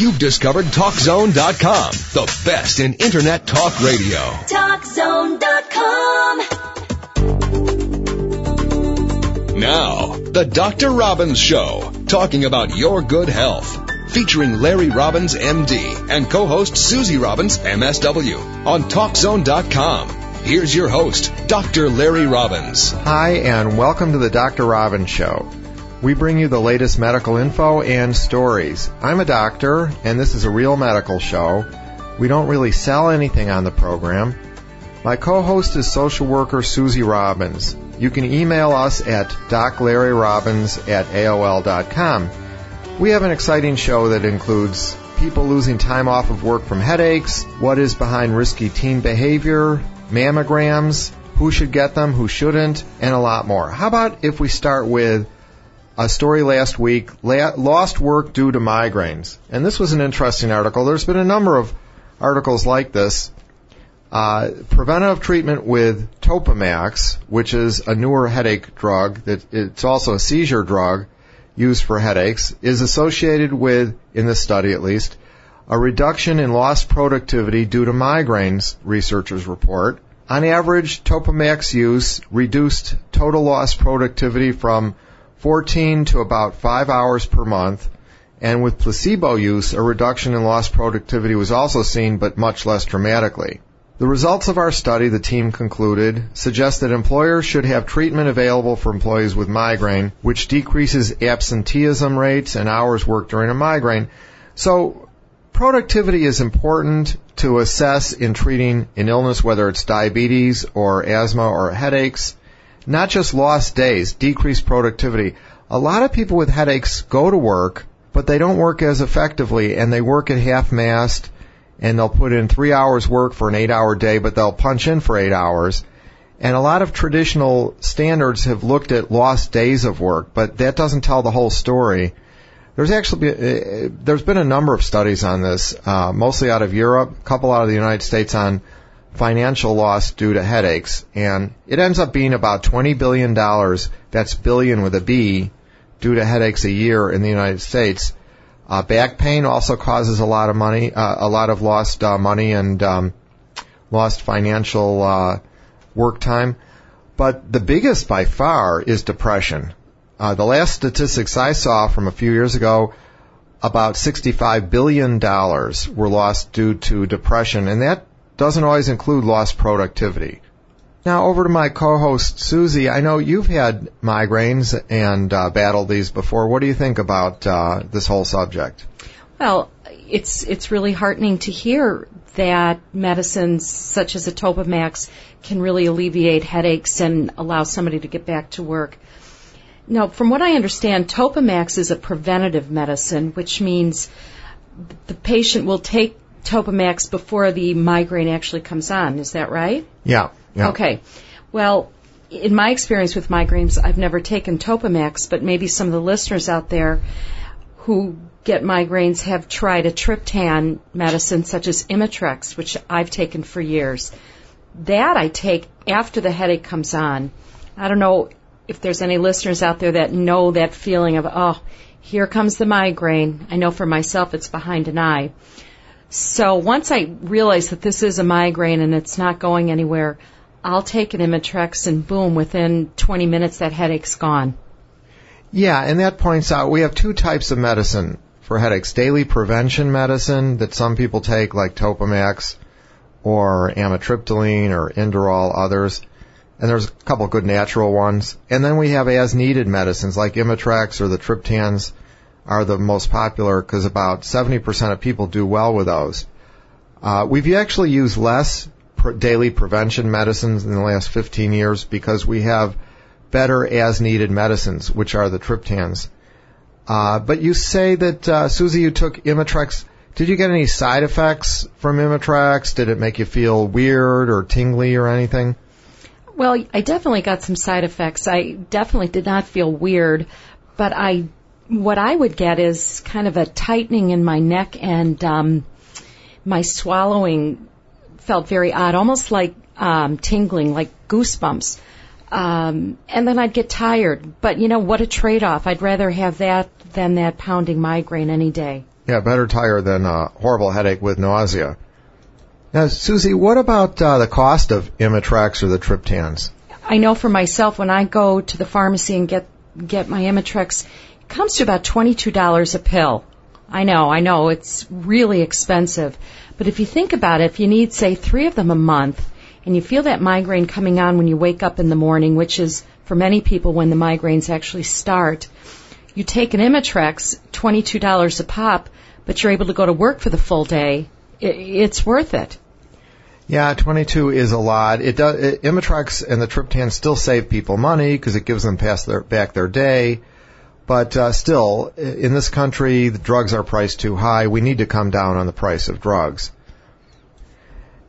You've discovered TalkZone.com, the best in Internet talk radio. TalkZone.com. Now, the Dr. Robbins Show, talking about your good health. Featuring Larry Robbins, MD, and co-host Susie Robbins, MSW, on TalkZone.com. Here's your host, Dr. Larry Robbins. Hi, and welcome to the Dr. Robbins Show. We bring you the latest medical info and stories. I'm a doctor, and this is a real medical show. We don't really sell anything on the program. My co-host is social worker Susie Robbins. You can email us at doclarryrobbins at AOL.com. We have an exciting show that includes people losing time off of work from headaches, what is behind risky teen behavior, mammograms, who should get them, who shouldn't, and a lot more. How about if we start with a story last week, lost work due to migraines. And this was an interesting article. There's been a number of articles like this. Uh, preventive treatment with Topamax, which is a newer headache drug, that it's also a seizure drug used for headaches, is associated with, in this study at least, a reduction in lost productivity due to migraines, researchers report. On average, Topamax use reduced total lost productivity from 14 to about 5 hours per month, and with placebo use, a reduction in lost productivity was also seen, but much less dramatically. The results of our study, the team concluded, suggest that employers should have treatment available for employees with migraine, which decreases absenteeism rates and hours worked during a migraine. So, productivity is important to assess in treating an illness, whether it's diabetes or asthma or headaches not just lost days, decreased productivity. A lot of people with headaches go to work, but they don't work as effectively and they work at half mast and they'll put in three hours work for an eight hour day, but they'll punch in for eight hours. And a lot of traditional standards have looked at lost days of work, but that doesn't tell the whole story. There's actually uh, there's been a number of studies on this, uh, mostly out of Europe, a couple out of the United States on financial loss due to headaches, and it ends up being about $20 billion, that's billion with a B, due to headaches a year in the United States. Uh, back pain also causes a lot of money, uh, a lot of lost uh, money and um, lost financial uh, work time. But the biggest by far is depression. Uh, the last statistics I saw from a few years ago, about $65 billion were lost due to depression, and that doesn't always include lost productivity. Now over to my co-host Susie. I know you've had migraines and uh, battled these before. What do you think about uh, this whole subject? Well, it's it's really heartening to hear that medicines such as a Topamax can really alleviate headaches and allow somebody to get back to work. Now, from what I understand, Topamax is a preventative medicine, which means the patient will take Topamax before the migraine actually comes on. Is that right? Yeah. yeah. Okay. Well, in my experience with migraines, I've never taken Topamax, but maybe some of the listeners out there who get migraines have tried a triptan medicine such as Imitrex, which I've taken for years. That I take after the headache comes on. I don't know if there's any listeners out there that know that feeling of, oh, here comes the migraine. I know for myself it's behind an eye. So once I realize that this is a migraine and it's not going anywhere, I'll take an Imitrex and boom, within 20 minutes that headache's gone. Yeah, and that points out we have two types of medicine for headaches. Daily prevention medicine that some people take like Topamax or amitriptyline or Inderal, others. And there's a couple good natural ones. And then we have as needed medicines like Imitrex or the triptans are the most popular because about 70% of people do well with those. Uh, we've actually used less pr- daily prevention medicines in the last 15 years because we have better as needed medicines, which are the triptans. Uh, but you say that, uh, Susie, you took Imitrex. Did you get any side effects from Imitrex? Did it make you feel weird or tingly or anything? Well, I definitely got some side effects. I definitely did not feel weird, but I what I would get is kind of a tightening in my neck and um, my swallowing felt very odd, almost like um, tingling, like goosebumps. Um, and then I'd get tired. But you know what a trade-off. I'd rather have that than that pounding migraine any day. Yeah, better tired than a horrible headache with nausea. Now, Susie, what about uh, the cost of Imitrex or the triptans? I know for myself when I go to the pharmacy and get get my Imitrex, it comes to about twenty two dollars a pill. I know, I know, it's really expensive. But if you think about it, if you need, say, three of them a month, and you feel that migraine coming on when you wake up in the morning, which is for many people when the migraines actually start, you take an Imitrex, $22 a pop, but you're able to go to work for the full day. It's worth it. Yeah, 22 is a lot. It does, it, Imitrex and the triptan still save people money because it gives them past their, back their day. But uh, still, in this country, drugs are priced too high. We need to come down on the price of drugs.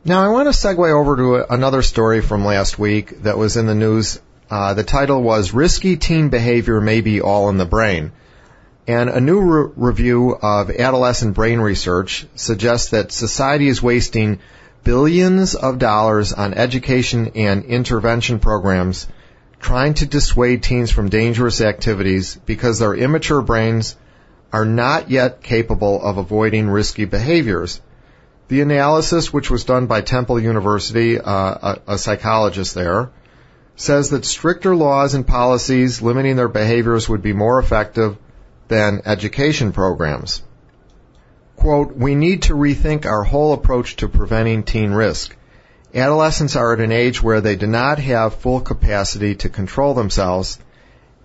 Now, I want to segue over to another story from last week that was in the news. Uh, the title was "Risky Teen Behavior May Be All in the Brain," and a new re- review of adolescent brain research suggests that society is wasting billions of dollars on education and intervention programs trying to dissuade teens from dangerous activities because their immature brains are not yet capable of avoiding risky behaviors. The analysis, which was done by Temple University, uh, a, a psychologist there, says that stricter laws and policies limiting their behaviors would be more effective than education programs. Quote, we need to rethink our whole approach to preventing teen risk. Adolescents are at an age where they do not have full capacity to control themselves.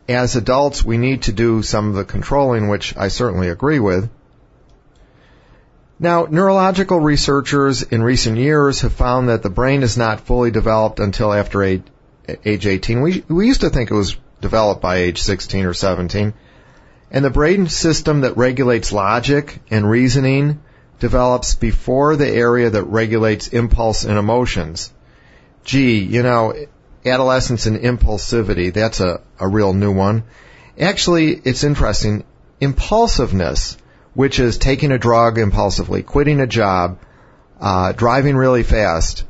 As adults, we need to do some of the controlling, which I certainly agree with. Now, neurological researchers in recent years have found that the brain is not fully developed until after age, 18. We, we used to think it was developed by age 16 or 17. And the brain system that regulates logic and reasoning develops before the area that regulates impulse and emotions. Gee, you know, adolescence and impulsivity, that's a, a real new one. Actually, it's interesting. Impulsiveness, which is taking a drug impulsively, quitting a job, uh, driving really fast,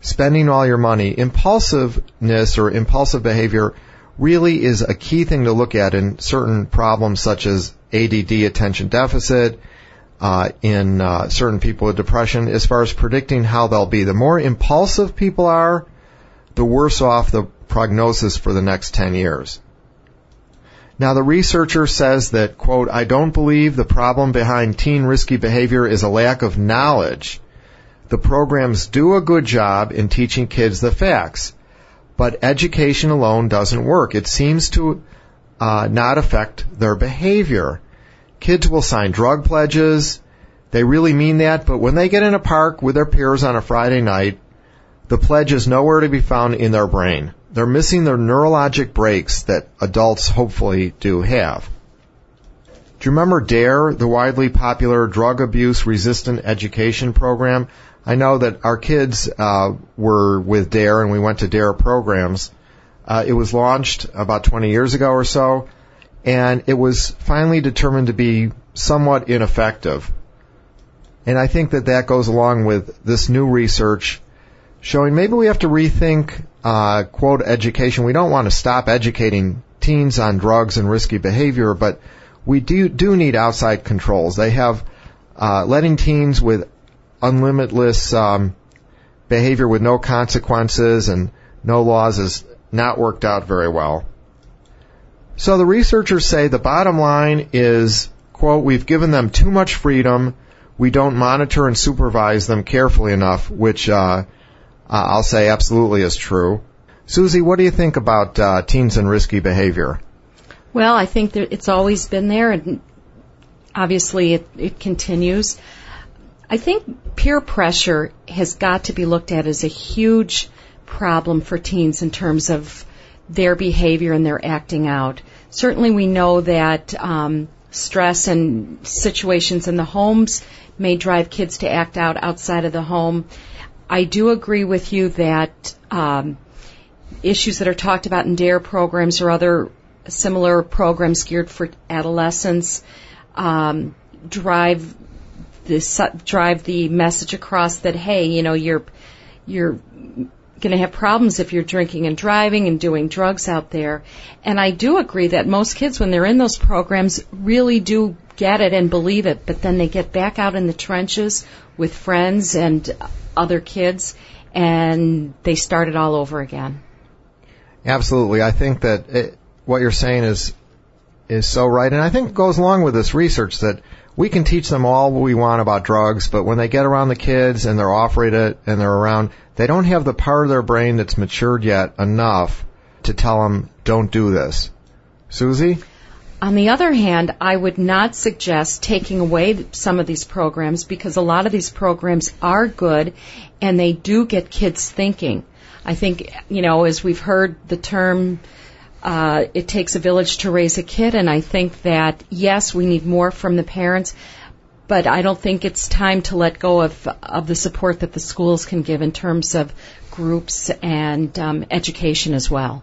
spending all your money, impulsiveness or impulsive behavior really is a key thing to look at in certain problems such as ADD, attention deficit, uh, in uh, certain people with depression as far as predicting how they'll be. The more impulsive people are, the worse off the prognosis for the next 10 years. Now the researcher says that, quote, I don't believe the problem behind teen risky behavior is a lack of knowledge. The programs do a good job in teaching kids the facts, but education alone doesn't work. It seems to uh, not affect their behavior. Kids will sign drug pledges. They really mean that, but when they get in a park with their peers on a Friday night, the pledge is nowhere to be found in their brain. They're missing their neurologic brakes that adults hopefully do have. Do you remember DARE, the widely popular drug abuse resistant education program? I know that our kids uh, were with DARE and we went to DARE programs. Uh, it was launched about 20 years ago or so, and it was finally determined to be somewhat ineffective. And I think that that goes along with this new research showing maybe we have to rethink, uh, quote, education. We don't want to stop educating teens on drugs and risky behavior, but we do, do need outside controls. They have, uh, letting teens with unlimitless, um, behavior with no consequences and no laws has not worked out very well. So the researchers say the bottom line is, quote, we've given them too much freedom. We don't monitor and supervise them carefully enough, which uh, I'll say absolutely is true. Susie, what do you think about uh, teens and risky behavior? Well, I think that it's always been there, and obviously it, it continues. I think peer pressure has got to be looked at as a huge problem for teens in terms of their behavior and their acting out. Certainly, we know that um, stress and situations in the homes may drive kids to act out outside of the home. I do agree with you that um, issues that are talked about in DARE programs or other similar programs geared for adolescents um, drive this drive the message across that hey, you know, you're you're going to have problems if you're drinking and driving and doing drugs out there. And I do agree that most kids, when they're in those programs, really do get it and believe it, but then they get back out in the trenches with friends and other kids and they start it all over again. Absolutely. I think that it, what you're saying is is so right, and I think goes along with this research that we can teach them all we want about drugs, but when they get around the kids and they're offered it and they're around, they don't have the part of their brain that's matured yet enough to tell them, don't do this. Susie? On the other hand, I would not suggest taking away some of these programs because a lot of these programs are good and they do get kids thinking. I think, you know, as we've heard the term, uh, it takes a village to raise a kid, and I think that, yes, we need more from the parents, but I don't think it's time to let go of, of the support that the schools can give in terms of groups and um, education as well.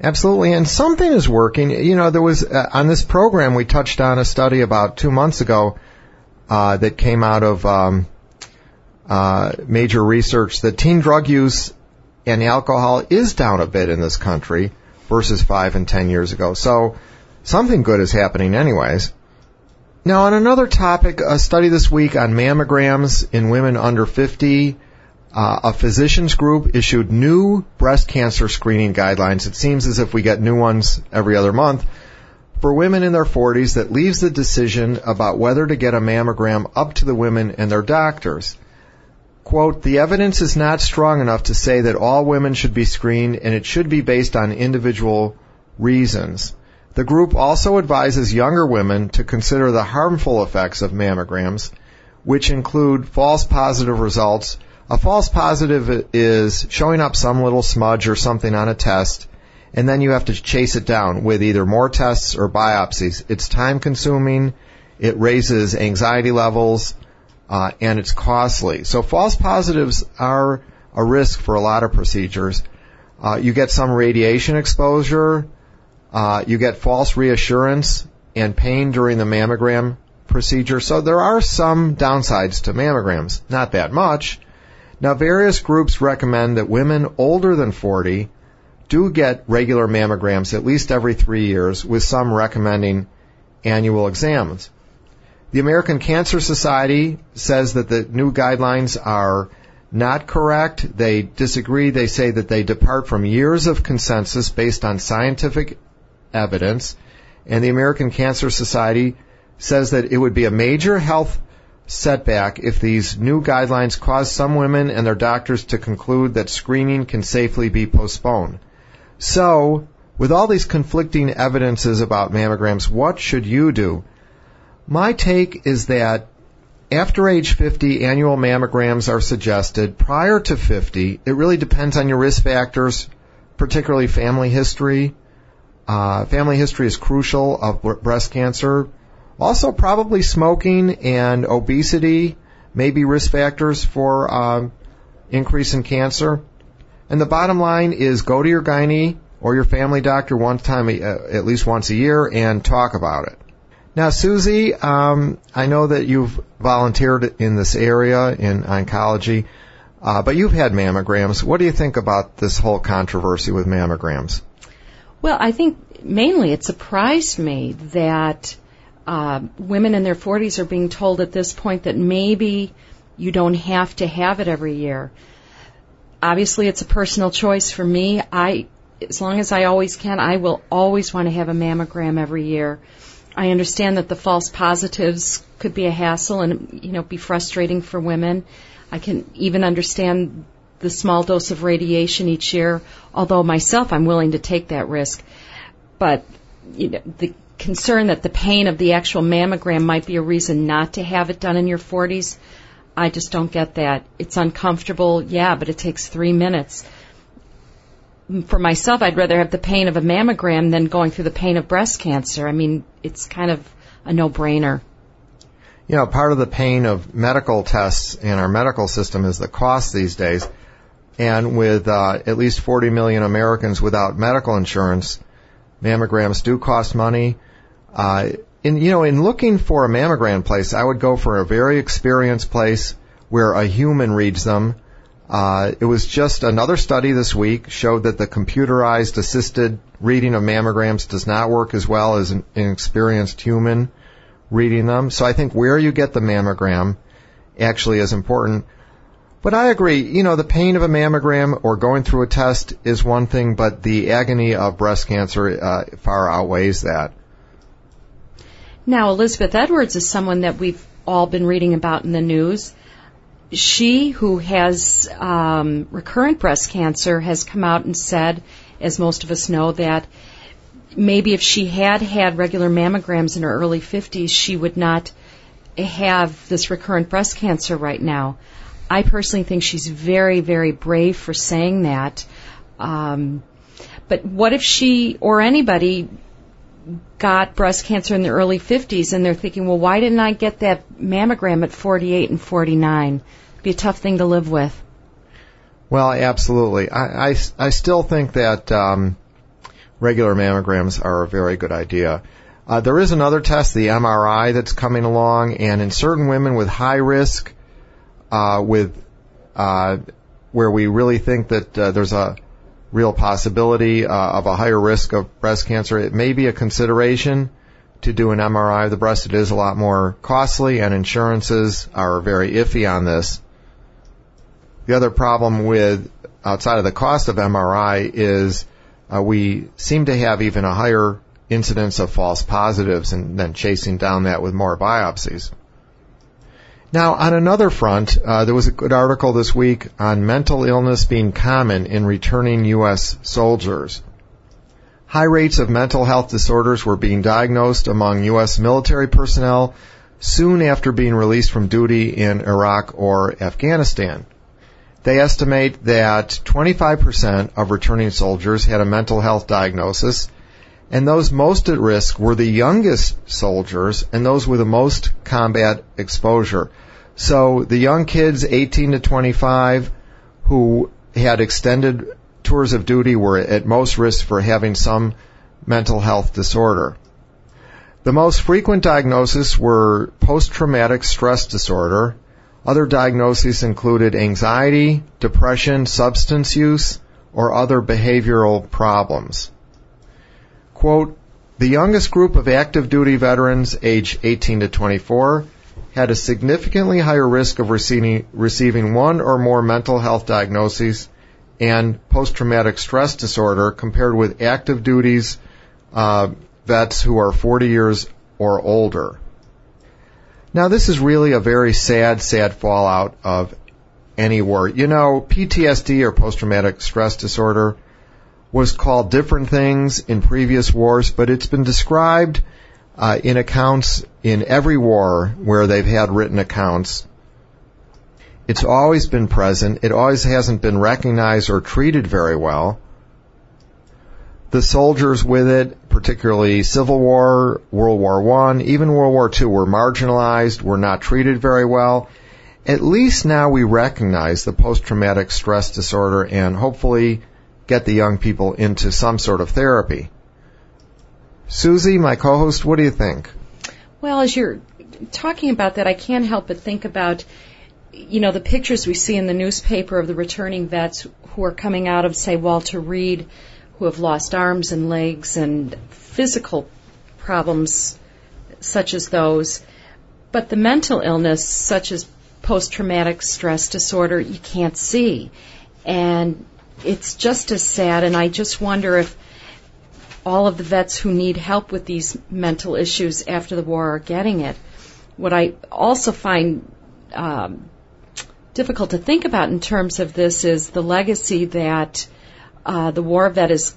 Absolutely, and something is working. You know, there was uh, on this program we touched on a study about two months ago uh, that came out of um, uh, major research that teen drug use and alcohol is down a bit in this country versus five and ten years ago. So something good is happening, anyways. Now, on another topic, a study this week on mammograms in women under 50 uh, a physicians group issued new breast cancer screening guidelines. It seems as if we get new ones every other month for women in their 40s that leaves the decision about whether to get a mammogram up to the women and their doctors. Quote, the evidence is not strong enough to say that all women should be screened and it should be based on individual reasons. The group also advises younger women to consider the harmful effects of mammograms, which include false positive results a false positive is showing up some little smudge or something on a test, and then you have to chase it down with either more tests or biopsies. It's time consuming, it raises anxiety levels, uh, and it's costly. So false positives are a risk for a lot of procedures. Uh, you get some radiation exposure, uh, you get false reassurance and pain during the mammogram procedure. So there are some downsides to mammograms. Not that much, now, various groups recommend that women older than 40 do get regular mammograms at least every three years, with some recommending annual exams. The American Cancer Society says that the new guidelines are not correct. They disagree. They say that they depart from years of consensus based on scientific evidence. And the American Cancer Society says that it would be a major health setback if these new guidelines cause some women and their doctors to conclude that screening can safely be postponed. So, with all these conflicting evidences about mammograms, what should you do? My take is that after age 50, annual mammograms are suggested. Prior to 50, it really depends on your risk factors, particularly family history. Uh, family history is crucial of breast cancer. Also, probably smoking and obesity may be risk factors for um, increase in cancer. And the bottom line is go to your gynae or your family doctor one time, uh, at least once a year, and talk about it. Now, Susie, um, I know that you've volunteered in this area in oncology, uh, but you've had mammograms. What do you think about this whole controversy with mammograms? Well, I think mainly it surprised me that uh, women in their 40s are being told at this point that maybe you don't have to have it every year. Obviously, it's a personal choice for me. I, as long as I always can, I will always want to have a mammogram every year. I understand that the false positives could be a hassle and you know be frustrating for women. I can even understand the small dose of radiation each year, although myself I'm willing to take that risk. But you know, the concern that the pain of the actual mammogram might be a reason not to have it done in your 40s. I just don't get that. It's uncomfortable, yeah, but it takes three minutes. For myself, I'd rather have the pain of a mammogram than going through the pain of breast cancer. I mean, it's kind of a no-brainer. You know, part of the pain of medical tests in our medical system is the cost these days. And with uh, at least 40 million Americans without medical insurance, mammograms do cost money. Uh, in you know, in looking for a mammogram place, I would go for a very experienced place where a human reads them. Uh, it was just another study this week showed that the computerized assisted reading of mammograms does not work as well as an, an experienced human reading them. So I think where you get the mammogram actually is important. But I agree, you know, the pain of a mammogram or going through a test is one thing, but the agony of breast cancer uh, far outweighs that. Now, Elizabeth Edwards is someone that we've all been reading about in the news. She, who has um, recurrent breast cancer, has come out and said, as most of us know, that maybe if she had had regular mammograms in her early 50s, she would not have this recurrent breast cancer right now. I personally think she's very, very brave for saying that. Um, but what if she or anybody got breast cancer in the early 50s and they're thinking, well, why didn't I get that mammogram at 48 and 49? It'd be a tough thing to live with. Well, absolutely. I, I, I still think that um, regular mammograms are a very good idea. Uh, there is another test, the MRI, that's coming along, and in certain women with high risk, uh, with uh, where we really think that uh, there's a real possibility uh, of a higher risk of breast cancer, it may be a consideration to do an MRI of the breast. It is a lot more costly, and insurances are very iffy on this. The other problem with outside of the cost of MRI is uh, we seem to have even a higher incidence of false positives and then chasing down that with more biopsies. Now, on another front, uh, there was a good article this week on mental illness being common in returning U.S. soldiers. High rates of mental health disorders were being diagnosed among U.S. military personnel soon after being released from duty in Iraq or Afghanistan. They estimate that 25% of returning soldiers had a mental health diagnosis, and those most at risk were the youngest soldiers and those with the most combat exposure. So the young kids, 18 to 25, who had extended tours of duty were at most risk for having some mental health disorder. The most frequent diagnoses were post-traumatic stress disorder, other diagnoses included anxiety, depression, substance use, or other behavioral problems. Quote, the youngest group of active duty veterans age 18 to 24 had a significantly higher risk of receiving, receiving one or more mental health diagnoses and post-traumatic stress disorder compared with active duties uh, vets who are 40 years or older. Now, this is really a very sad, sad fallout of any war. You know, PTSD or post-traumatic stress disorder was called different things in previous wars, but it's been described uh, in accounts in every war where they've had written accounts. It's always been present. It always hasn't been recognized or treated very well the soldiers with it, particularly Civil War, World War One, even World War Two, were marginalized, were not treated very well. At least now we recognize the post-traumatic stress disorder and hopefully get the young people into some sort of therapy. Susie, my co-host, what do you think? Well, as you're talking about that, I can't help but think about, you know, the pictures we see in the newspaper of the returning vets who are coming out of, say, Walter Reed who have lost arms and legs and physical problems such as those. But the mental illness, such as post traumatic stress disorder, you can't see. And it's just as sad, and I just wonder if all of the vets who need help with these mental issues after the war are getting it. What I also find um, difficult to think about in terms of this is the legacy that uh, the war vet is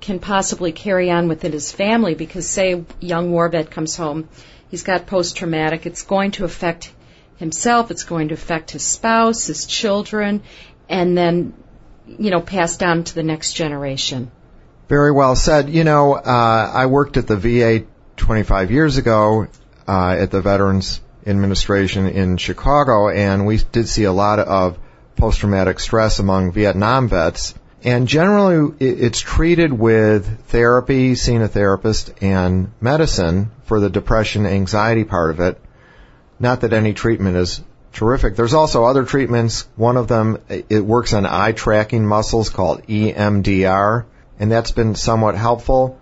can possibly carry on within his family because say a young war vet comes home, he's got post traumatic, it's going to affect himself, it's going to affect his spouse, his children, and then, you know, pass down to the next generation. Very well said. You know, uh, I worked at the VA 25 years ago uh, at the Veterans Administration in Chicago, and we did see a lot of post-traumatic stress among Vietnam vets. And generally, it's treated with therapy, seeing a therapist, and medicine for the depression, anxiety part of it. Not that any treatment is terrific. There's also other treatments. One of them, it works on eye tracking muscles called EMDR, and that's been somewhat helpful.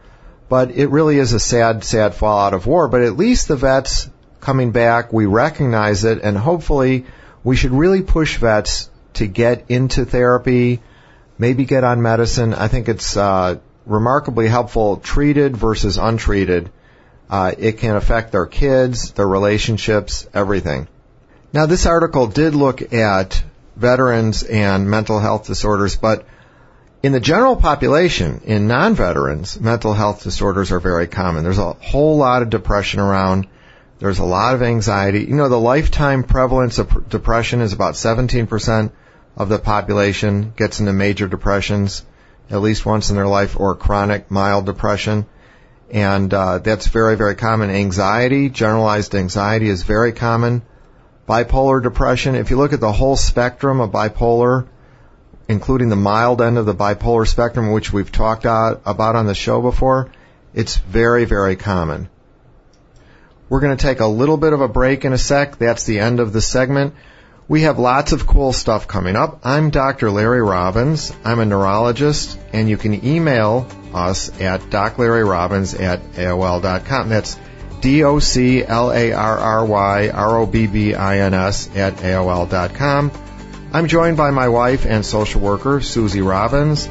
But it really is a sad, sad fallout of war. But at least the vets coming back, we recognize it, and hopefully we should really push vets to get into therapy, maybe get on medicine. I think it's uh, remarkably helpful treated versus untreated. Uh, it can affect their kids, their relationships, everything. Now, this article did look at veterans and mental health disorders, but in the general population, in non-veterans, mental health disorders are very common. There's a whole lot of depression around. There's a lot of anxiety. You know, the lifetime prevalence of depression is about 17% of the population gets into major depressions at least once in their life or chronic mild depression. And uh, that's very, very common. Anxiety, generalized anxiety is very common. Bipolar depression, if you look at the whole spectrum of bipolar, including the mild end of the bipolar spectrum, which we've talked about on the show before, it's very, very common. We're going to take a little bit of a break in a sec. That's the end of the segment. We have lots of cool stuff coming up. I'm Dr. Larry Robbins. I'm a neurologist, and you can email us at doclarryrobbins at AOL.com. That's D-O-C-L-A-R-R-Y-R-O-B-B-I-N-S at AOL.com. I'm joined by my wife and social worker, Susie Robbins.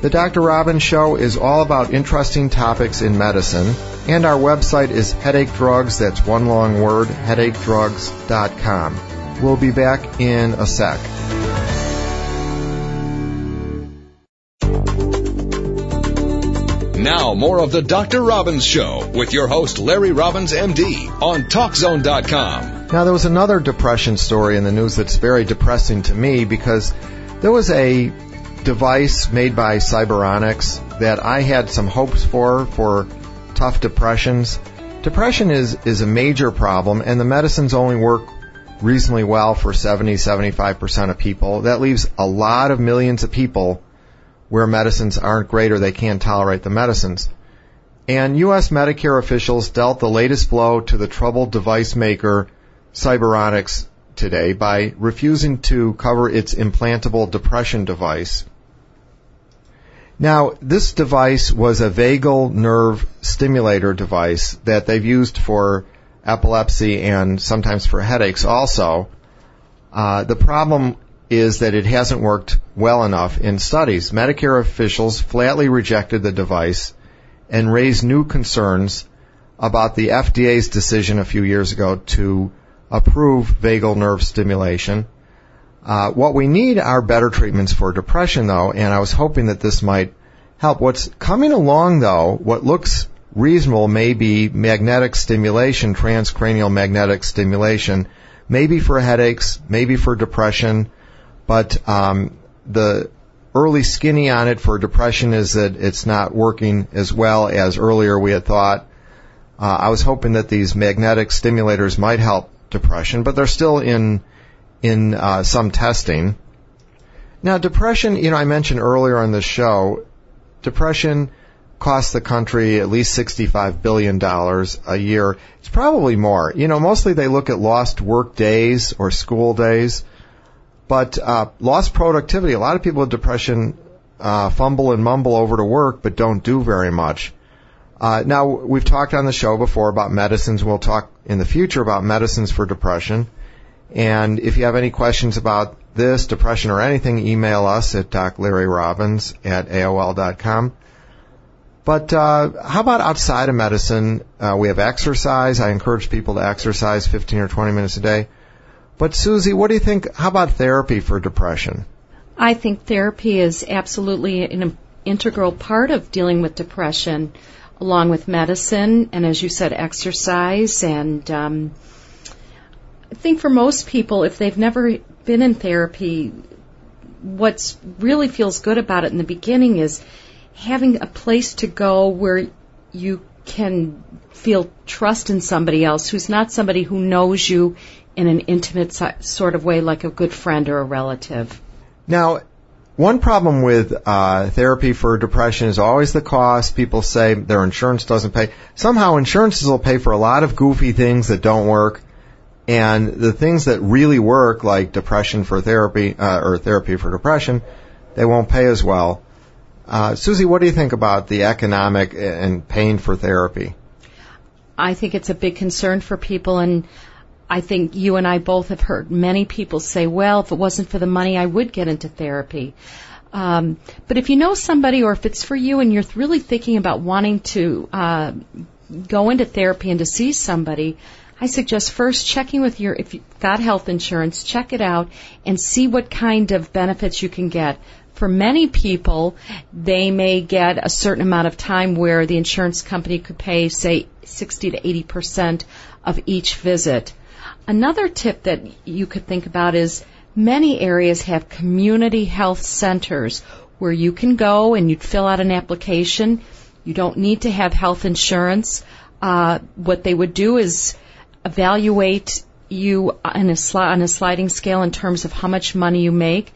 The Dr. Robbins Show is all about interesting topics in medicine, and our website is Headache Drugs, that's one long word, headachedrugs.com. We'll be back in a sec. Now, more of the Dr. Robbins Show with your host, Larry Robbins, MD, on TalkZone.com. Now, there was another depression story in the news that's very depressing to me because there was a device made by Cyberonics that I had some hopes for, for tough depressions. Depression is, is a major problem, and the medicines only work reasonably well for 70, 75% of people. That leaves a lot of millions of people where medicines aren't great or they can't tolerate the medicines. And U.S. Medicare officials dealt the latest blow to the troubled device maker Cyberonics today by refusing to cover its implantable depression device. Now, this device was a vagal nerve stimulator device that they've used for epilepsy and sometimes for headaches also. Uh, the problem is that it hasn't worked well enough in studies. Medicare officials flatly rejected the device and raised new concerns about the FDA's decision a few years ago to approve vagal nerve stimulation. Uh, what we need are better treatments for depression, though, and I was hoping that this might help. What's coming along, though, what looks reasonable may be magnetic stimulation, transcranial magnetic stimulation, maybe for headaches, maybe for depression, but um, the early skinny on it for depression is that it's not working as well as earlier we had thought. Uh, I was hoping that these magnetic stimulators might help depression, but they're still in in uh, some testing. Now, depression, you know, I mentioned earlier on the show, depression costs the country at least $65 billion a year. It's probably more. You know, mostly they look at lost work days or school days, but uh, lost productivity. A lot of people with depression uh, fumble and mumble over to work but don't do very much. Uh, now, we've talked on the show before about medicines. We'll talk in the future about medicines for depression. And if you have any questions about this, depression, or anything, email us at doclarryrobbins at AOL.com. But uh, how about outside of medicine? Uh, we have exercise. I encourage people to exercise 15 or 20 minutes a day. But Susie, what do you think? How about therapy for depression? I think therapy is absolutely an integral part of dealing with depression, along with medicine and, as you said, exercise. And um, I think for most people, if they've never been in therapy, what really feels good about it in the beginning is having a place to go where you can feel trust in somebody else who's not somebody who knows you in an intimate sort of way like a good friend or a relative. Now, one problem with uh, therapy for depression is always the cost. People say their insurance doesn't pay. Somehow insurances will pay for a lot of goofy things that don't work. And the things that really work, like depression for therapy, uh, or therapy for depression, they won't pay as well. Uh, Susie, what do you think about the economic and paying for therapy? I think it's a big concern for people, and I think you and I both have heard many people say, well, if it wasn't for the money, I would get into therapy. Um, but if you know somebody or if it's for you and you're really thinking about wanting to uh, go into therapy and to see somebody, I suggest first checking with your, if you've got health insurance, check it out and see what kind of benefits you can get. For many people, they may get a certain amount of time where the insurance company could pay, say, 60 to 80 percent of each visit. Another tip that you could think about is many areas have community health centers where you can go and you'd fill out an application. You don't need to have health insurance. Uh, what they would do is evaluate you on a, sli- on a sliding scale in terms of how much money you make,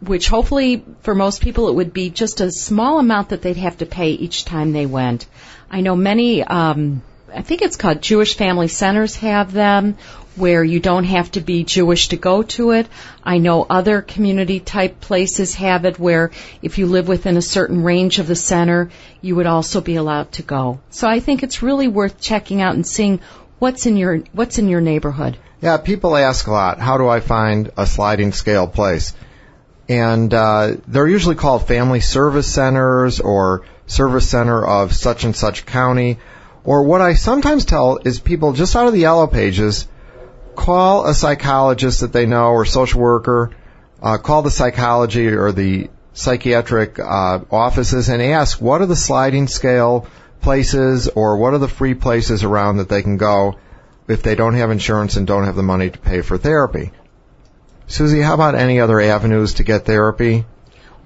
which hopefully for most people it would be just a small amount that they'd have to pay each time they went. I know many, um, I think it's called Jewish Family Centers have them, where you don't have to be Jewish to go to it. I know other community type places have it where if you live within a certain range of the center, you would also be allowed to go. So I think it's really worth checking out and seeing what's in your what's in your neighborhood. Yeah, people ask a lot, how do I find a sliding scale place? And uh, they're usually called family service centers or service center of such and such county. Or what I sometimes tell is people just out of the yellow pages, call a psychologist that they know or social worker, uh, call the psychology or the psychiatric uh, offices and ask what are the sliding scale places or what are the free places around that they can go if they don't have insurance and don't have the money to pay for therapy. Susie, how about any other avenues to get therapy?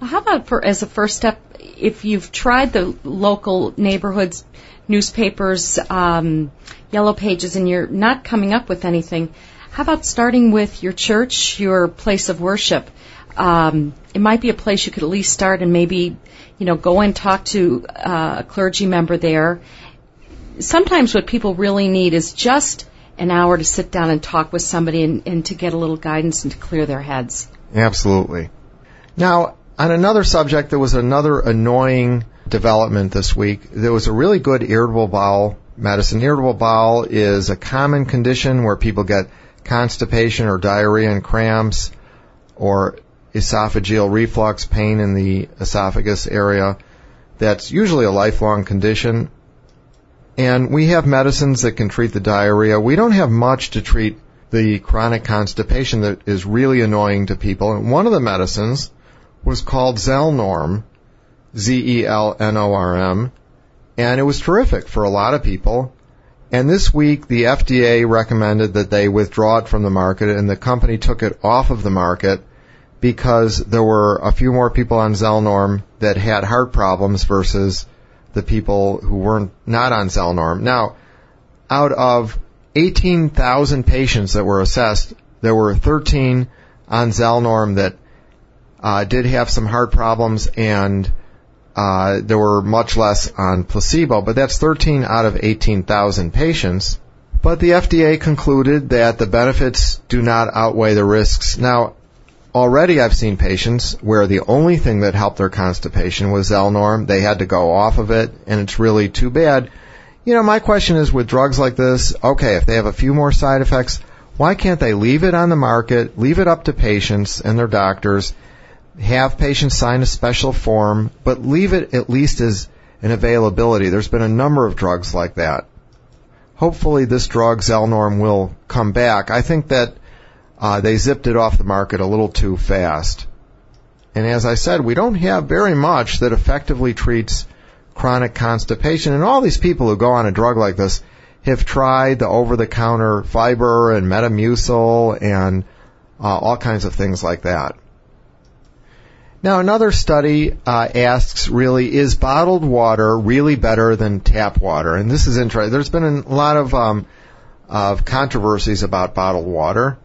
Well, how about for as a first step, if you've tried the local neighborhoods, newspapers, um, yellow pages, and you're not coming up with anything, how about starting with your church, your place of worship? Um, it might be a place you could at least start and maybe, you know, go and talk to uh, a clergy member there. Sometimes what people really need is just an hour to sit down and talk with somebody and, and to get a little guidance and to clear their heads. Absolutely. Now, on another subject, there was another annoying development this week. There was a really good irritable bowel medicine. Irritable bowel is a common condition where people get constipation or diarrhea and cramps or esophageal reflux, pain in the esophagus area. That's usually a lifelong condition. And we have medicines that can treat the diarrhea. We don't have much to treat the chronic constipation that is really annoying to people. And one of the medicines was called Zelnorm, Z-E-L-N-O-R-M, and it was terrific for a lot of people. And this week, the FDA recommended that they withdraw it from the market, and the company took it off of the market because there were a few more people on Zelnorm that had heart problems versus the people who weren't not on Zelnorm. Now, out of 18,000 patients that were assessed, there were 13 on Zelnorm that uh, did have some heart problems, and uh, there were much less on placebo. But that's 13 out of 18,000 patients. But the FDA concluded that the benefits do not outweigh the risks. Now, already I've seen patients where the only thing that helped their constipation was Zelnorm. They had to go off of it, and it's really too bad. You know, my question is with drugs like this, okay, if they have a few more side effects, why can't they leave it on the market, leave it up to patients and their doctors, have patients sign a special form, but leave it at least as an availability. There's been a number of drugs like that. Hopefully this drug, Zelnorm, will come back. I think that uh, they zipped it off the market a little too fast. And as I said, we don't have very much that effectively treats chronic constipation. And all these people who go on a drug like this have tried the over-the-counter fiber and Metamucil and uh, all kinds of things like that. Now, another study uh, asks really, is bottled water really better than tap water? And this is interesting. There's been a lot of, um, of controversies about bottled water.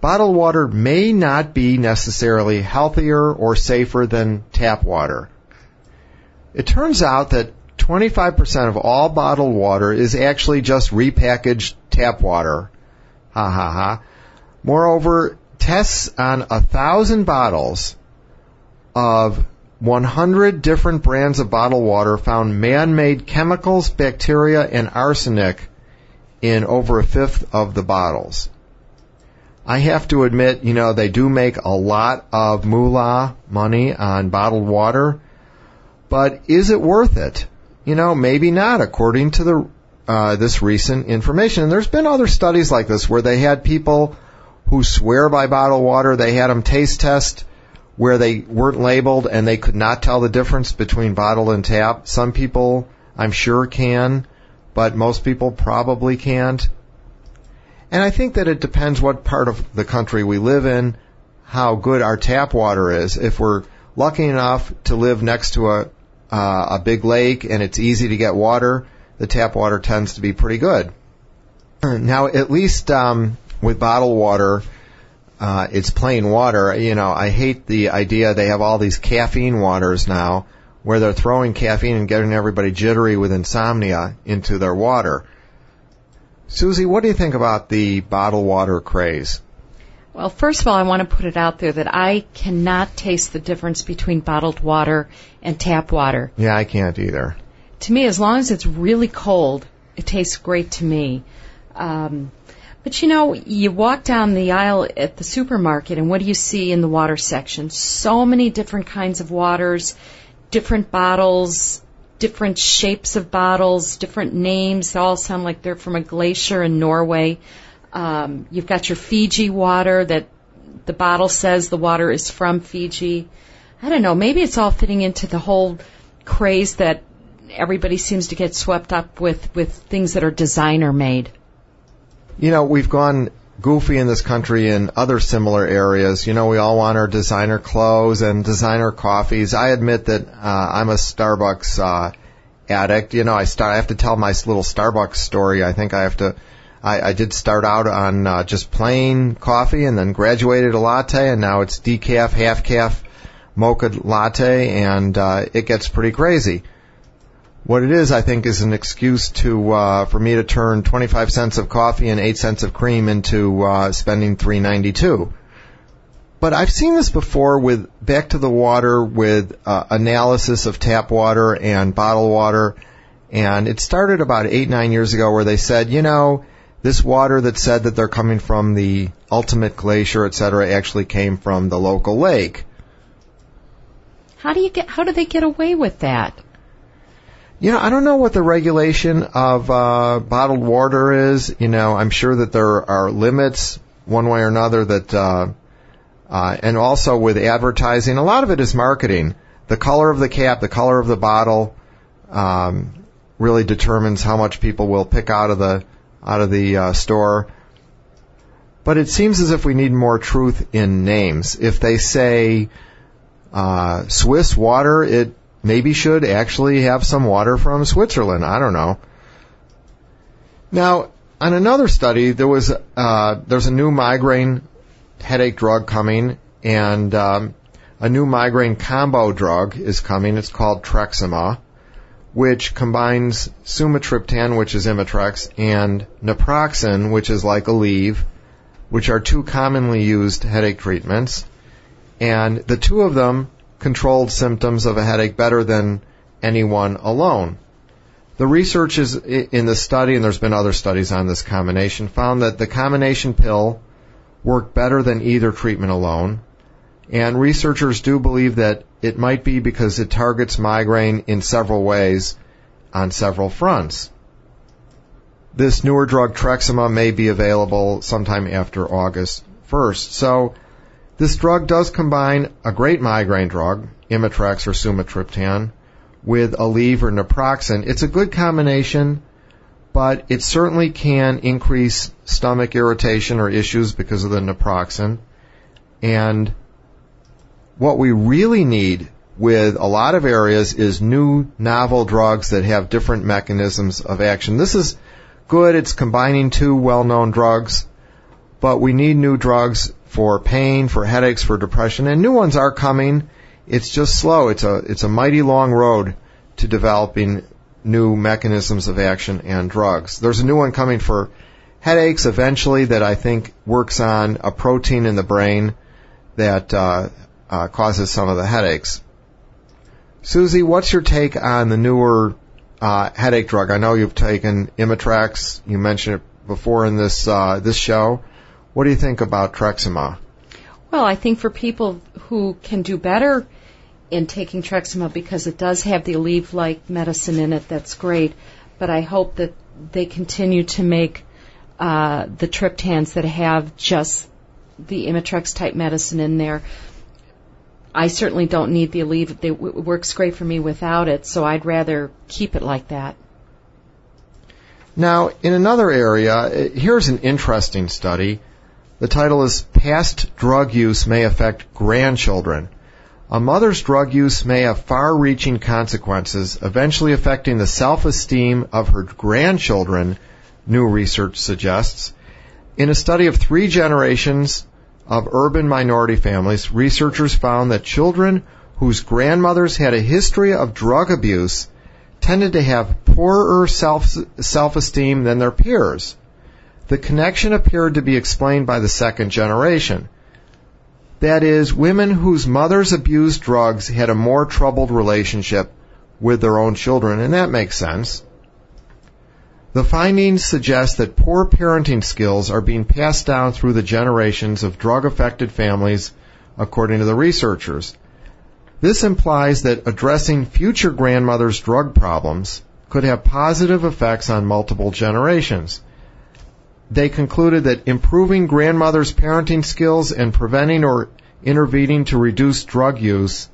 Bottled water may not be necessarily healthier or safer than tap water. It turns out that 25% of all bottled water is actually just repackaged tap water. Ha ha ha. Moreover, tests on a thousand bottles of 100 different brands of bottled water found man-made chemicals, bacteria, and arsenic in over a fifth of the bottles. I have to admit, you know, they do make a lot of moolah money on bottled water, but is it worth it? You know, maybe not according to the uh, this recent information. And there's been other studies like this where they had people who swear by bottled water. They had them taste test where they weren't labeled and they could not tell the difference between bottled and tap. Some people, I'm sure, can, but most people probably can't. And I think that it depends what part of the country we live in, how good our tap water is. If we're lucky enough to live next to a uh, a big lake and it's easy to get water, the tap water tends to be pretty good. Now, at least um, with bottled water, uh, it's plain water. You know, I hate the idea they have all these caffeine waters now where they're throwing caffeine and getting everybody jittery with insomnia into their water. Susie, what do you think about the bottled water craze? Well, first of all, I want to put it out there that I cannot taste the difference between bottled water and tap water. Yeah, I can't either. To me, as long as it's really cold, it tastes great to me. Um, but you know, you walk down the aisle at the supermarket and what do you see in the water section? So many different kinds of waters, different bottles, different shapes of bottles, different names. They all sound like they're from a glacier in Norway. Um, you've got your Fiji water that the bottle says the water is from Fiji. I don't know. Maybe it's all fitting into the whole craze that everybody seems to get swept up with with things that are designer made you know, we've gone goofy in this country in other similar areas. You know, we all want our designer clothes and designer coffees. I admit that uh, I'm a Starbucks uh, addict. You know, I start. I have to tell my little Starbucks story. I think I have to. I, I did start out on uh, just plain coffee, and then graduated a latte, and now it's decaf, half caf, mocha latte, and uh, it gets pretty crazy. What it is, I think, is an excuse to uh, for me to turn 25 cents of coffee and 8 cents of cream into uh, spending 3.92. But I've seen this before with back to the water with uh, analysis of tap water and bottled water, and it started about eight nine years ago where they said, you know, this water that said that they're coming from the ultimate glacier, et cetera, actually came from the local lake. How do you get? How do they get away with that? You know, I don't know what the regulation of uh, bottled water is. You know, I'm sure that there are limits one way or another that, uh, uh, and also with advertising, a lot of it is marketing. The color of the cap, the color of the bottle, um, really determines how much people will pick out of the out of the uh, store. But it seems as if we need more truth in names. If they say uh, Swiss water, it maybe should actually have some water from Switzerland. I don't know. Now, on another study, there was uh, there's a new migraine headache drug coming, and um, a new migraine combo drug is coming. It's called Trexima, which combines sumatriptan, which is Imitrex, and naproxen, which is like Aleve, which are two commonly used headache treatments. And the two of them controlled symptoms of a headache better than anyone alone. The research is in the study, and there's been other studies on this combination, found that the combination pill worked better than either treatment alone. And researchers do believe that it might be because it targets migraine in several ways on several fronts. This newer drug Trexima may be available sometime after August 1st. So this drug does combine a great migraine drug, Imitrex or sumatriptan, with Aleve or naproxen. It's a good combination, but it certainly can increase stomach irritation or issues because of the naproxen. And what we really need with a lot of areas is new novel drugs that have different mechanisms of action. This is good. It's combining two well-known drugs, but we need new drugs for pain, for headaches, for depression, and new ones are coming. It's just slow. It's a it's a mighty long road to developing new mechanisms of action and drugs. There's a new one coming for headaches eventually that I think works on a protein in the brain that uh, uh, causes some of the headaches. Susie, what's your take on the newer uh, headache drug? I know you've taken Imitrex. You mentioned it before in this uh, this show. What do you think about Trexima? Well, I think for people who can do better in taking Trexima because it does have the Aleve-like medicine in it, that's great. But I hope that they continue to make uh, the triptans that have just the Imitrex type medicine in there. I certainly don't need the Aleve. It works great for me without it, so I'd rather keep it like that. Now, in another area, here's an interesting study. The title is Past Drug Use May Affect Grandchildren. A mother's drug use may have far reaching consequences, eventually affecting the self esteem of her grandchildren, new research suggests. In a study of three generations of urban minority families, researchers found that children whose grandmothers had a history of drug abuse tended to have poorer self esteem than their peers. The connection appeared to be explained by the second generation. That is, women whose mothers abused drugs had a more troubled relationship with their own children, and that makes sense. The findings suggest that poor parenting skills are being passed down through the generations of drug affected families, according to the researchers. This implies that addressing future grandmothers' drug problems could have positive effects on multiple generations they concluded that improving grandmother's parenting skills and preventing or intervening to reduce drug use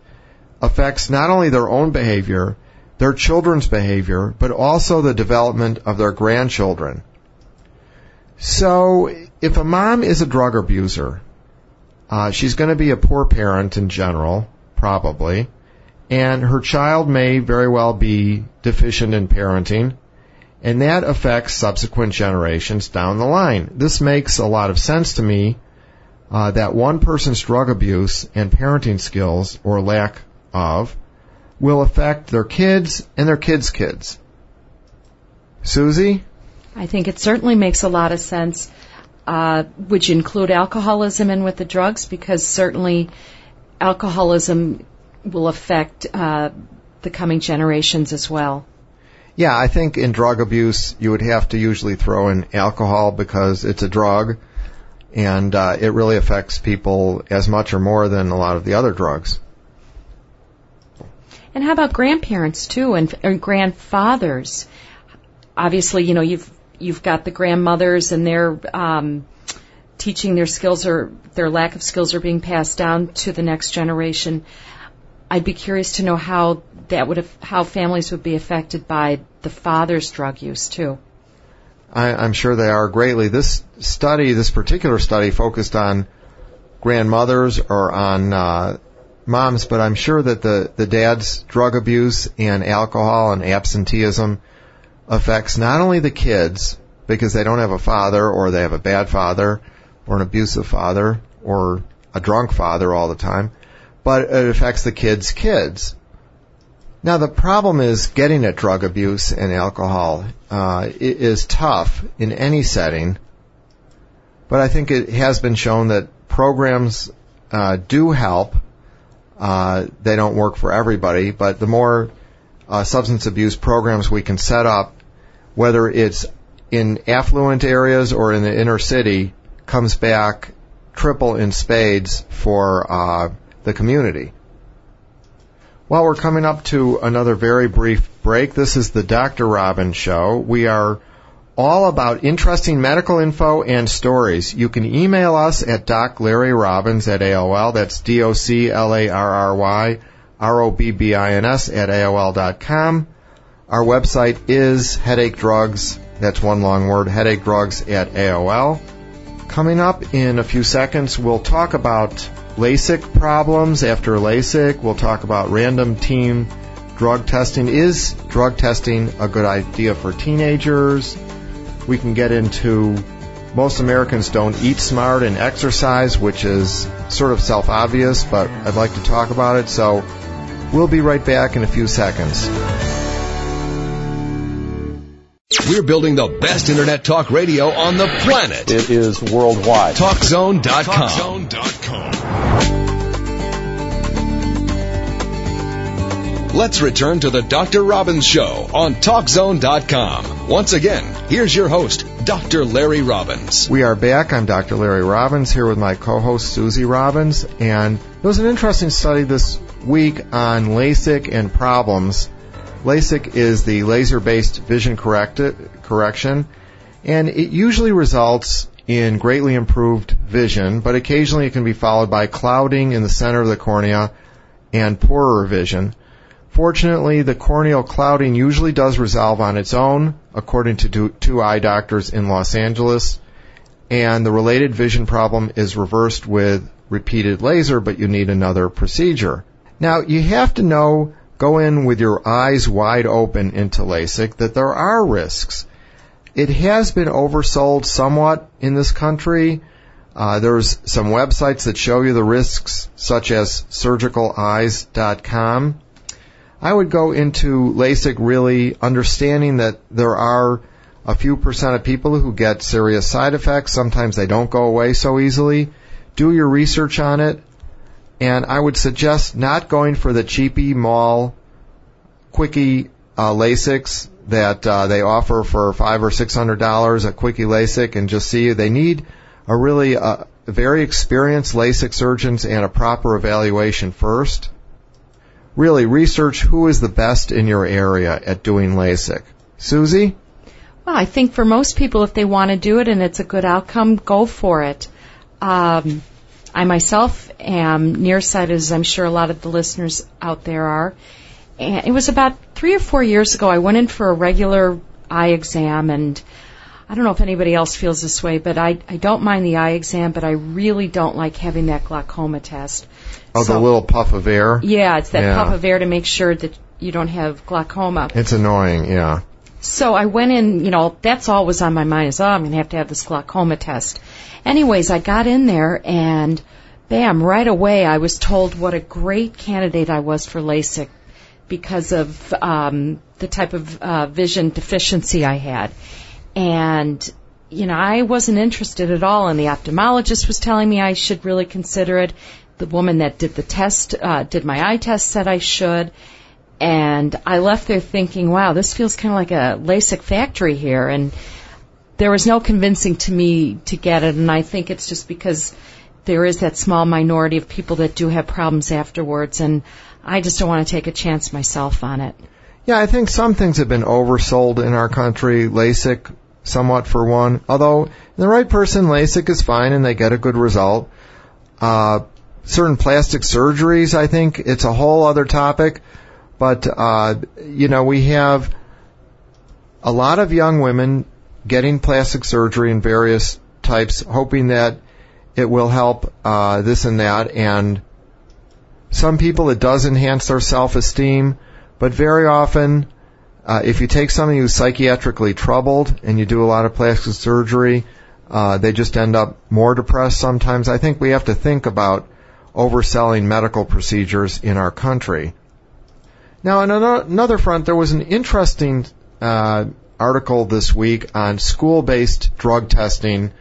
affects not only their own behavior, their children's behavior, but also the development of their grandchildren. So, if a mom is a drug abuser, uh, she's going to be a poor parent in general, probably, and her child may very well be deficient in parenting and that affects subsequent generations down the line. This makes a lot of sense to me uh, that one person's drug abuse and parenting skills, or lack of, will affect their kids and their kids' kids. Susie? I think it certainly makes a lot of sense. Uh, you include alcoholism and with the drugs? Because certainly alcoholism will affect uh, the coming generations as well. Yeah, I think in drug abuse you would have to usually throw in alcohol because it's a drug, and uh, it really affects people as much or more than a lot of the other drugs. And how about grandparents too, and, and grandfathers? Obviously, you know you've you've got the grandmothers and their um, teaching their skills or their lack of skills are being passed down to the next generation. I'd be curious to know how that would have, how families would be affected by the father's drug use too. I, am sure they are greatly. This study, this particular study, focused on grandmothers or on uh, moms, but I'm sure that the the dad's drug abuse and alcohol and absenteeism affects not only the kids because they don't have a father or they have a bad father or an abusive father or a drunk father all the time, but it affects the kids' kids. Now the problem is getting at drug abuse and alcohol uh, is tough in any setting, but I think it has been shown that programs uh, do help. Uh, they don't work for everybody, but the more uh, substance abuse programs we can set up, whether it's in affluent areas or in the inner city, comes back triple in spades for uh, the community. Well, we're coming up to another very brief break. This is the Dr. Robbins Show. We are all about interesting medical info and stories. You can email us at doclarryrobbins at AOL. That's D-O-C-L-A-R-R-Y R-O-B-B-I-N-S at AOL dot com. Our website is Headache Drugs. That's one long word, Headache Drugs at AOL. Coming up in a few seconds, we'll talk about LASIK problems after LASIK. We'll talk about random team drug testing. Is drug testing a good idea for teenagers? We can get into most Americans don't eat smart and exercise, which is sort of self obvious, but I'd like to talk about it. So we'll be right back in a few seconds. We're building the best internet talk radio on the planet. It is worldwide. TalkZone.com. TalkZone.com. let's return to the Dr. Robbins Show on TalkZone.com. Once again, here's your host, Dr. Larry Robbins. We are back. I'm Dr. Larry Robbins here with my co-host Susie Robbins, and there was an interesting study this week on LASIK and problems. LASIK is the laser-based vision correct- correction, and it usually results in greatly improved vision, but occasionally it can be followed by clouding in the center of the cornea and poorer vision. Fortunately, the corneal clouding usually does resolve on its own, according to two eye doctors in Los Angeles, and the related vision problem is reversed with repeated laser, but you need another procedure. Now, you have to know, go in with your eyes wide open into LASIK, that there are risks. It has been oversold somewhat in this country. Uh, there's some websites that show you the risks, such as surgicaleyes.com. I would go into LASIK really understanding that there are a few percent of people who get serious side effects. Sometimes they don't go away so easily. Do your research on it. And I would suggest not going for the cheapy mall quickie uh, LASIKs that uh, they offer for five or six hundred dollars a quickie LASIK and just see. You. They need a really uh, very experienced LASIK surgeons and a proper evaluation first. Really research who is the best in your area at doing LASIK. Susie? Well, I think for most people, if they want to do it and it's a good outcome, go for it. Um, I myself am nearsighted, as I'm sure a lot of the listeners out there are. And it was about three or four years ago. I went in for a regular eye exam, and I don't know if anybody else feels this way, but I, I don't mind the eye exam, but I really don't like having that glaucoma test. Oh, so, the little puff of air? Yeah, it's that yeah. puff of air to make sure that you don't have glaucoma. It's annoying, yeah. So I went in, you know, that's all was on my mind is, oh, I'm going to have to have this glaucoma test. Anyways, I got in there and bam, right away I was told what a great candidate I was for LASIK because of um, the type of uh, vision deficiency I had. And, you know, I wasn't interested at all, and the ophthalmologist was telling me I should really consider it. The woman that did the test, uh, did my eye test, said I should. And I left there thinking, wow, this feels kind of like a LASIK factory here. And there was no convincing to me to get it. And I think it's just because there is that small minority of people that do have problems afterwards. And I just don't want to take a chance myself on it. Yeah, I think some things have been oversold in our country. LASIK, somewhat for one. Although, the right person, LASIK is fine and they get a good result. Uh, certain plastic surgeries, I think it's a whole other topic. But, uh, you know, we have a lot of young women getting plastic surgery in various types, hoping that it will help uh, this and that. And some people, it does enhance their self-esteem, but very often, uh, if you take somebody who's psychiatrically troubled and you do a lot of plastic surgery, uh, they just end up more depressed sometimes. I think we have to think about overselling medical procedures in our country. Now, on another front, there was an interesting uh, article this week on school-based drug testing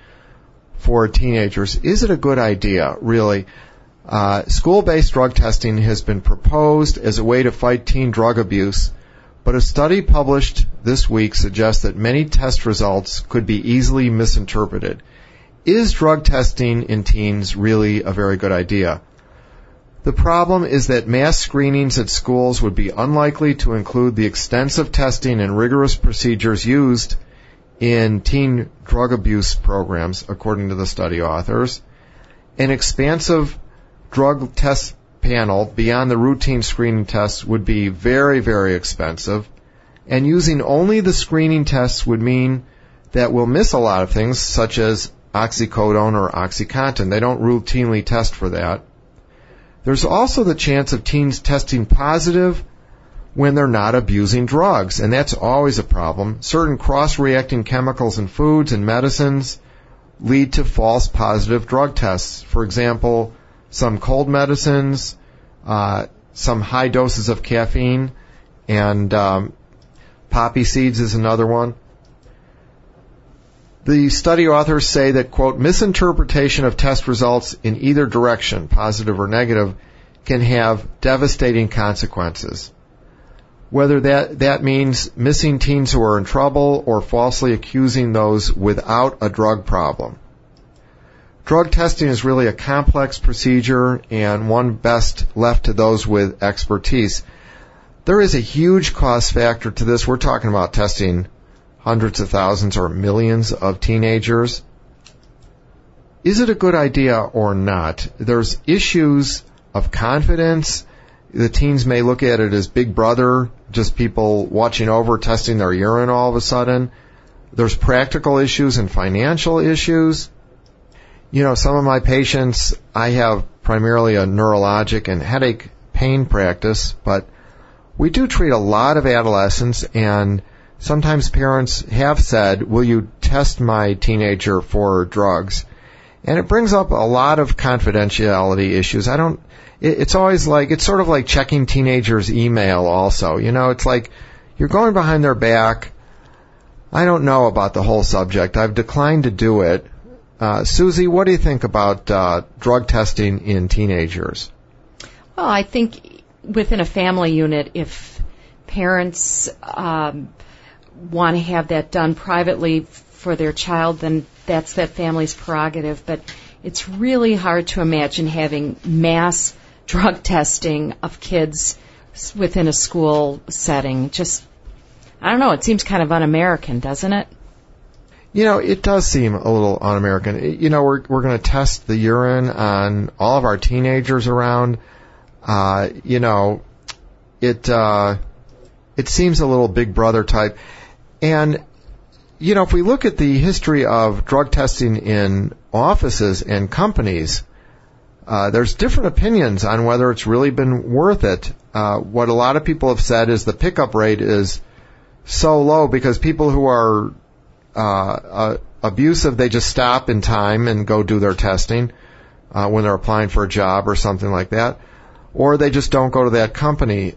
for teenagers. Is it a good idea, really? Uh, school-based drug testing has been proposed as a way to fight teen drug abuse, but a study published this week suggests that many test results could be easily misinterpreted. Is drug testing in teens really a very good idea? The problem is that mass screenings at schools would be unlikely to include the extensive testing and rigorous procedures used in teen drug abuse programs, according to the study authors. An expansive drug test panel beyond the routine screening tests would be very, very expensive. And using only the screening tests would mean that we'll miss a lot of things, such as oxycodone or OxyContin. They don't routinely test for that. There's also the chance of teens testing positive when they're not abusing drugs, and that's always a problem. Certain cross-reacting chemicals in foods and medicines lead to false positive drug tests. For example, some cold medicines, uh, some high doses of caffeine, and um, poppy seeds is another one. The study authors say that, quote, misinterpretation of test results in either direction, positive or negative, can have devastating consequences. whether that, that means missing teens who are in trouble or falsely accusing those without a drug problem. Drug testing is really a complex procedure and one best left to those with expertise. There is a huge cost factor to this. We're talking about testing hundreds of thousands or millions of teenagers. Is it a good idea or not? There's issues of confidence. The teens may look at it as big brother, just people watching over, testing their urine all of a sudden. There's practical issues and financial issues. You know, some of my patients, I have primarily a neurologic and headache pain practice, but we do treat a lot of adolescents and sometimes parents have said, will you test my teenager for drugs? And it brings up a lot of confidentiality issues. I don't, it's always like, it's sort of like checking teenagers' email also. You know, it's like you're going behind their back. I don't know about the whole subject. I've declined to do it uh, Susie, what do you think about uh, drug testing in teenagers? Well, I think within a family unit, if parents um, want to have that done privately for their child, then that's that family's prerogative. But it's really hard to imagine having mass drug testing of kids within a school setting. Just, I don't know, it seems kind of un American, doesn't it? You know, it does seem a little un-American. You know, we're we're going to test the urine on all of our teenagers around. Uh, you know, it uh, it seems a little Big Brother type. And you know, if we look at the history of drug testing in offices and companies, uh, there's different opinions on whether it's really been worth it. Uh, what a lot of people have said is the pickup rate is so low because people who are uh, uh, abusive, they just stop in time and go do their testing uh, when they're applying for a job or something like that, or they just don't go to that company,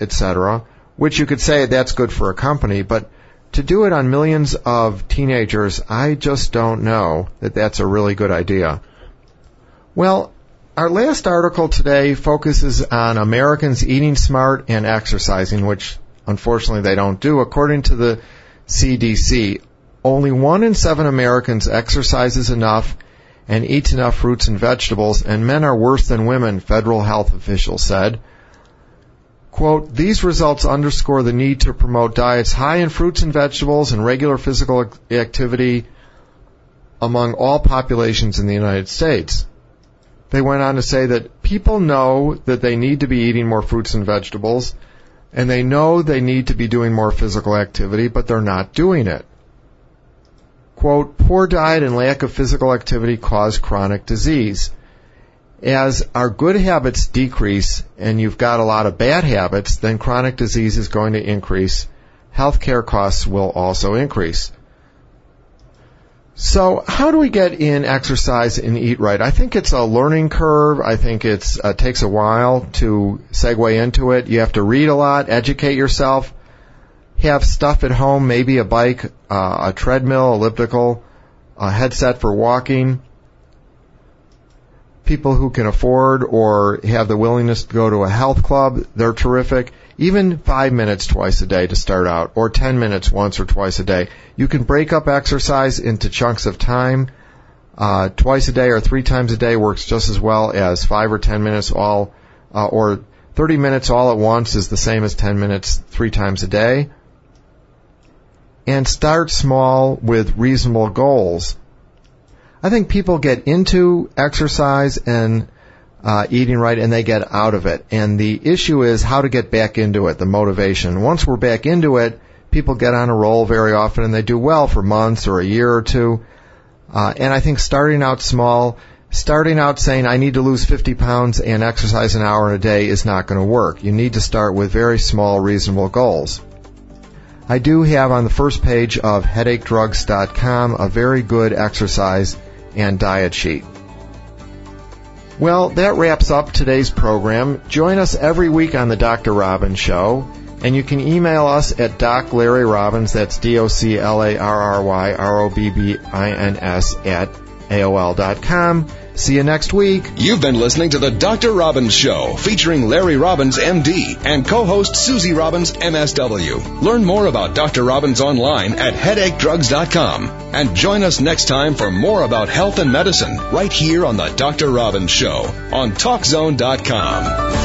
etc. Which you could say that's good for a company, but to do it on millions of teenagers, I just don't know that that's a really good idea. Well, our last article today focuses on Americans eating smart and exercising, which unfortunately they don't do. According to the CDC, only one in seven Americans exercises enough and eats enough fruits and vegetables, and men are worse than women, federal health officials said. Quote, these results underscore the need to promote diets high in fruits and vegetables and regular physical activity among all populations in the United States. They went on to say that people know that they need to be eating more fruits and vegetables, and they know they need to be doing more physical activity, but they're not doing it. Quote, poor diet and lack of physical activity cause chronic disease. As our good habits decrease and you've got a lot of bad habits, then chronic disease is going to increase. Healthcare costs will also increase. So, how do we get in exercise and eat right? I think it's a learning curve. I think it uh, takes a while to segue into it. You have to read a lot, educate yourself have stuff at home, maybe a bike, uh, a treadmill, elliptical, a headset for walking. People who can afford or have the willingness to go to a health club, they're terrific. Even five minutes twice a day to start out, or ten minutes once or twice a day. You can break up exercise into chunks of time. Uh, twice a day or three times a day works just as well as five or ten minutes all, uh, or 30 minutes all at once is the same as 10 minutes three times a day and start small with reasonable goals. I think people get into exercise and uh, eating right and they get out of it. And the issue is how to get back into it, the motivation. Once we're back into it, people get on a roll very often and they do well for months or a year or two. Uh, and I think starting out small, starting out saying I need to lose 50 pounds and exercise an hour a day is not going to work. You need to start with very small, reasonable goals. I do have on the first page of headachedrugs.com a very good exercise and diet sheet. Well, that wraps up today's program. Join us every week on the Dr. Robbins Show, and you can email us at Doc Larry Robbins, that's D-O-C-L-A-R-R-Y-R-O-B-B-I-N-S, at AOL.com. See you next week. You've been listening to the Dr. Robbins Show, featuring Larry Robbins, MD, and co-host Susie Robbins, MSW. Learn more about Dr. Robbins online at headachedrugs.com. And join us next time for more about health and medicine right here on the Dr. Robbins Show on TalkZone.com.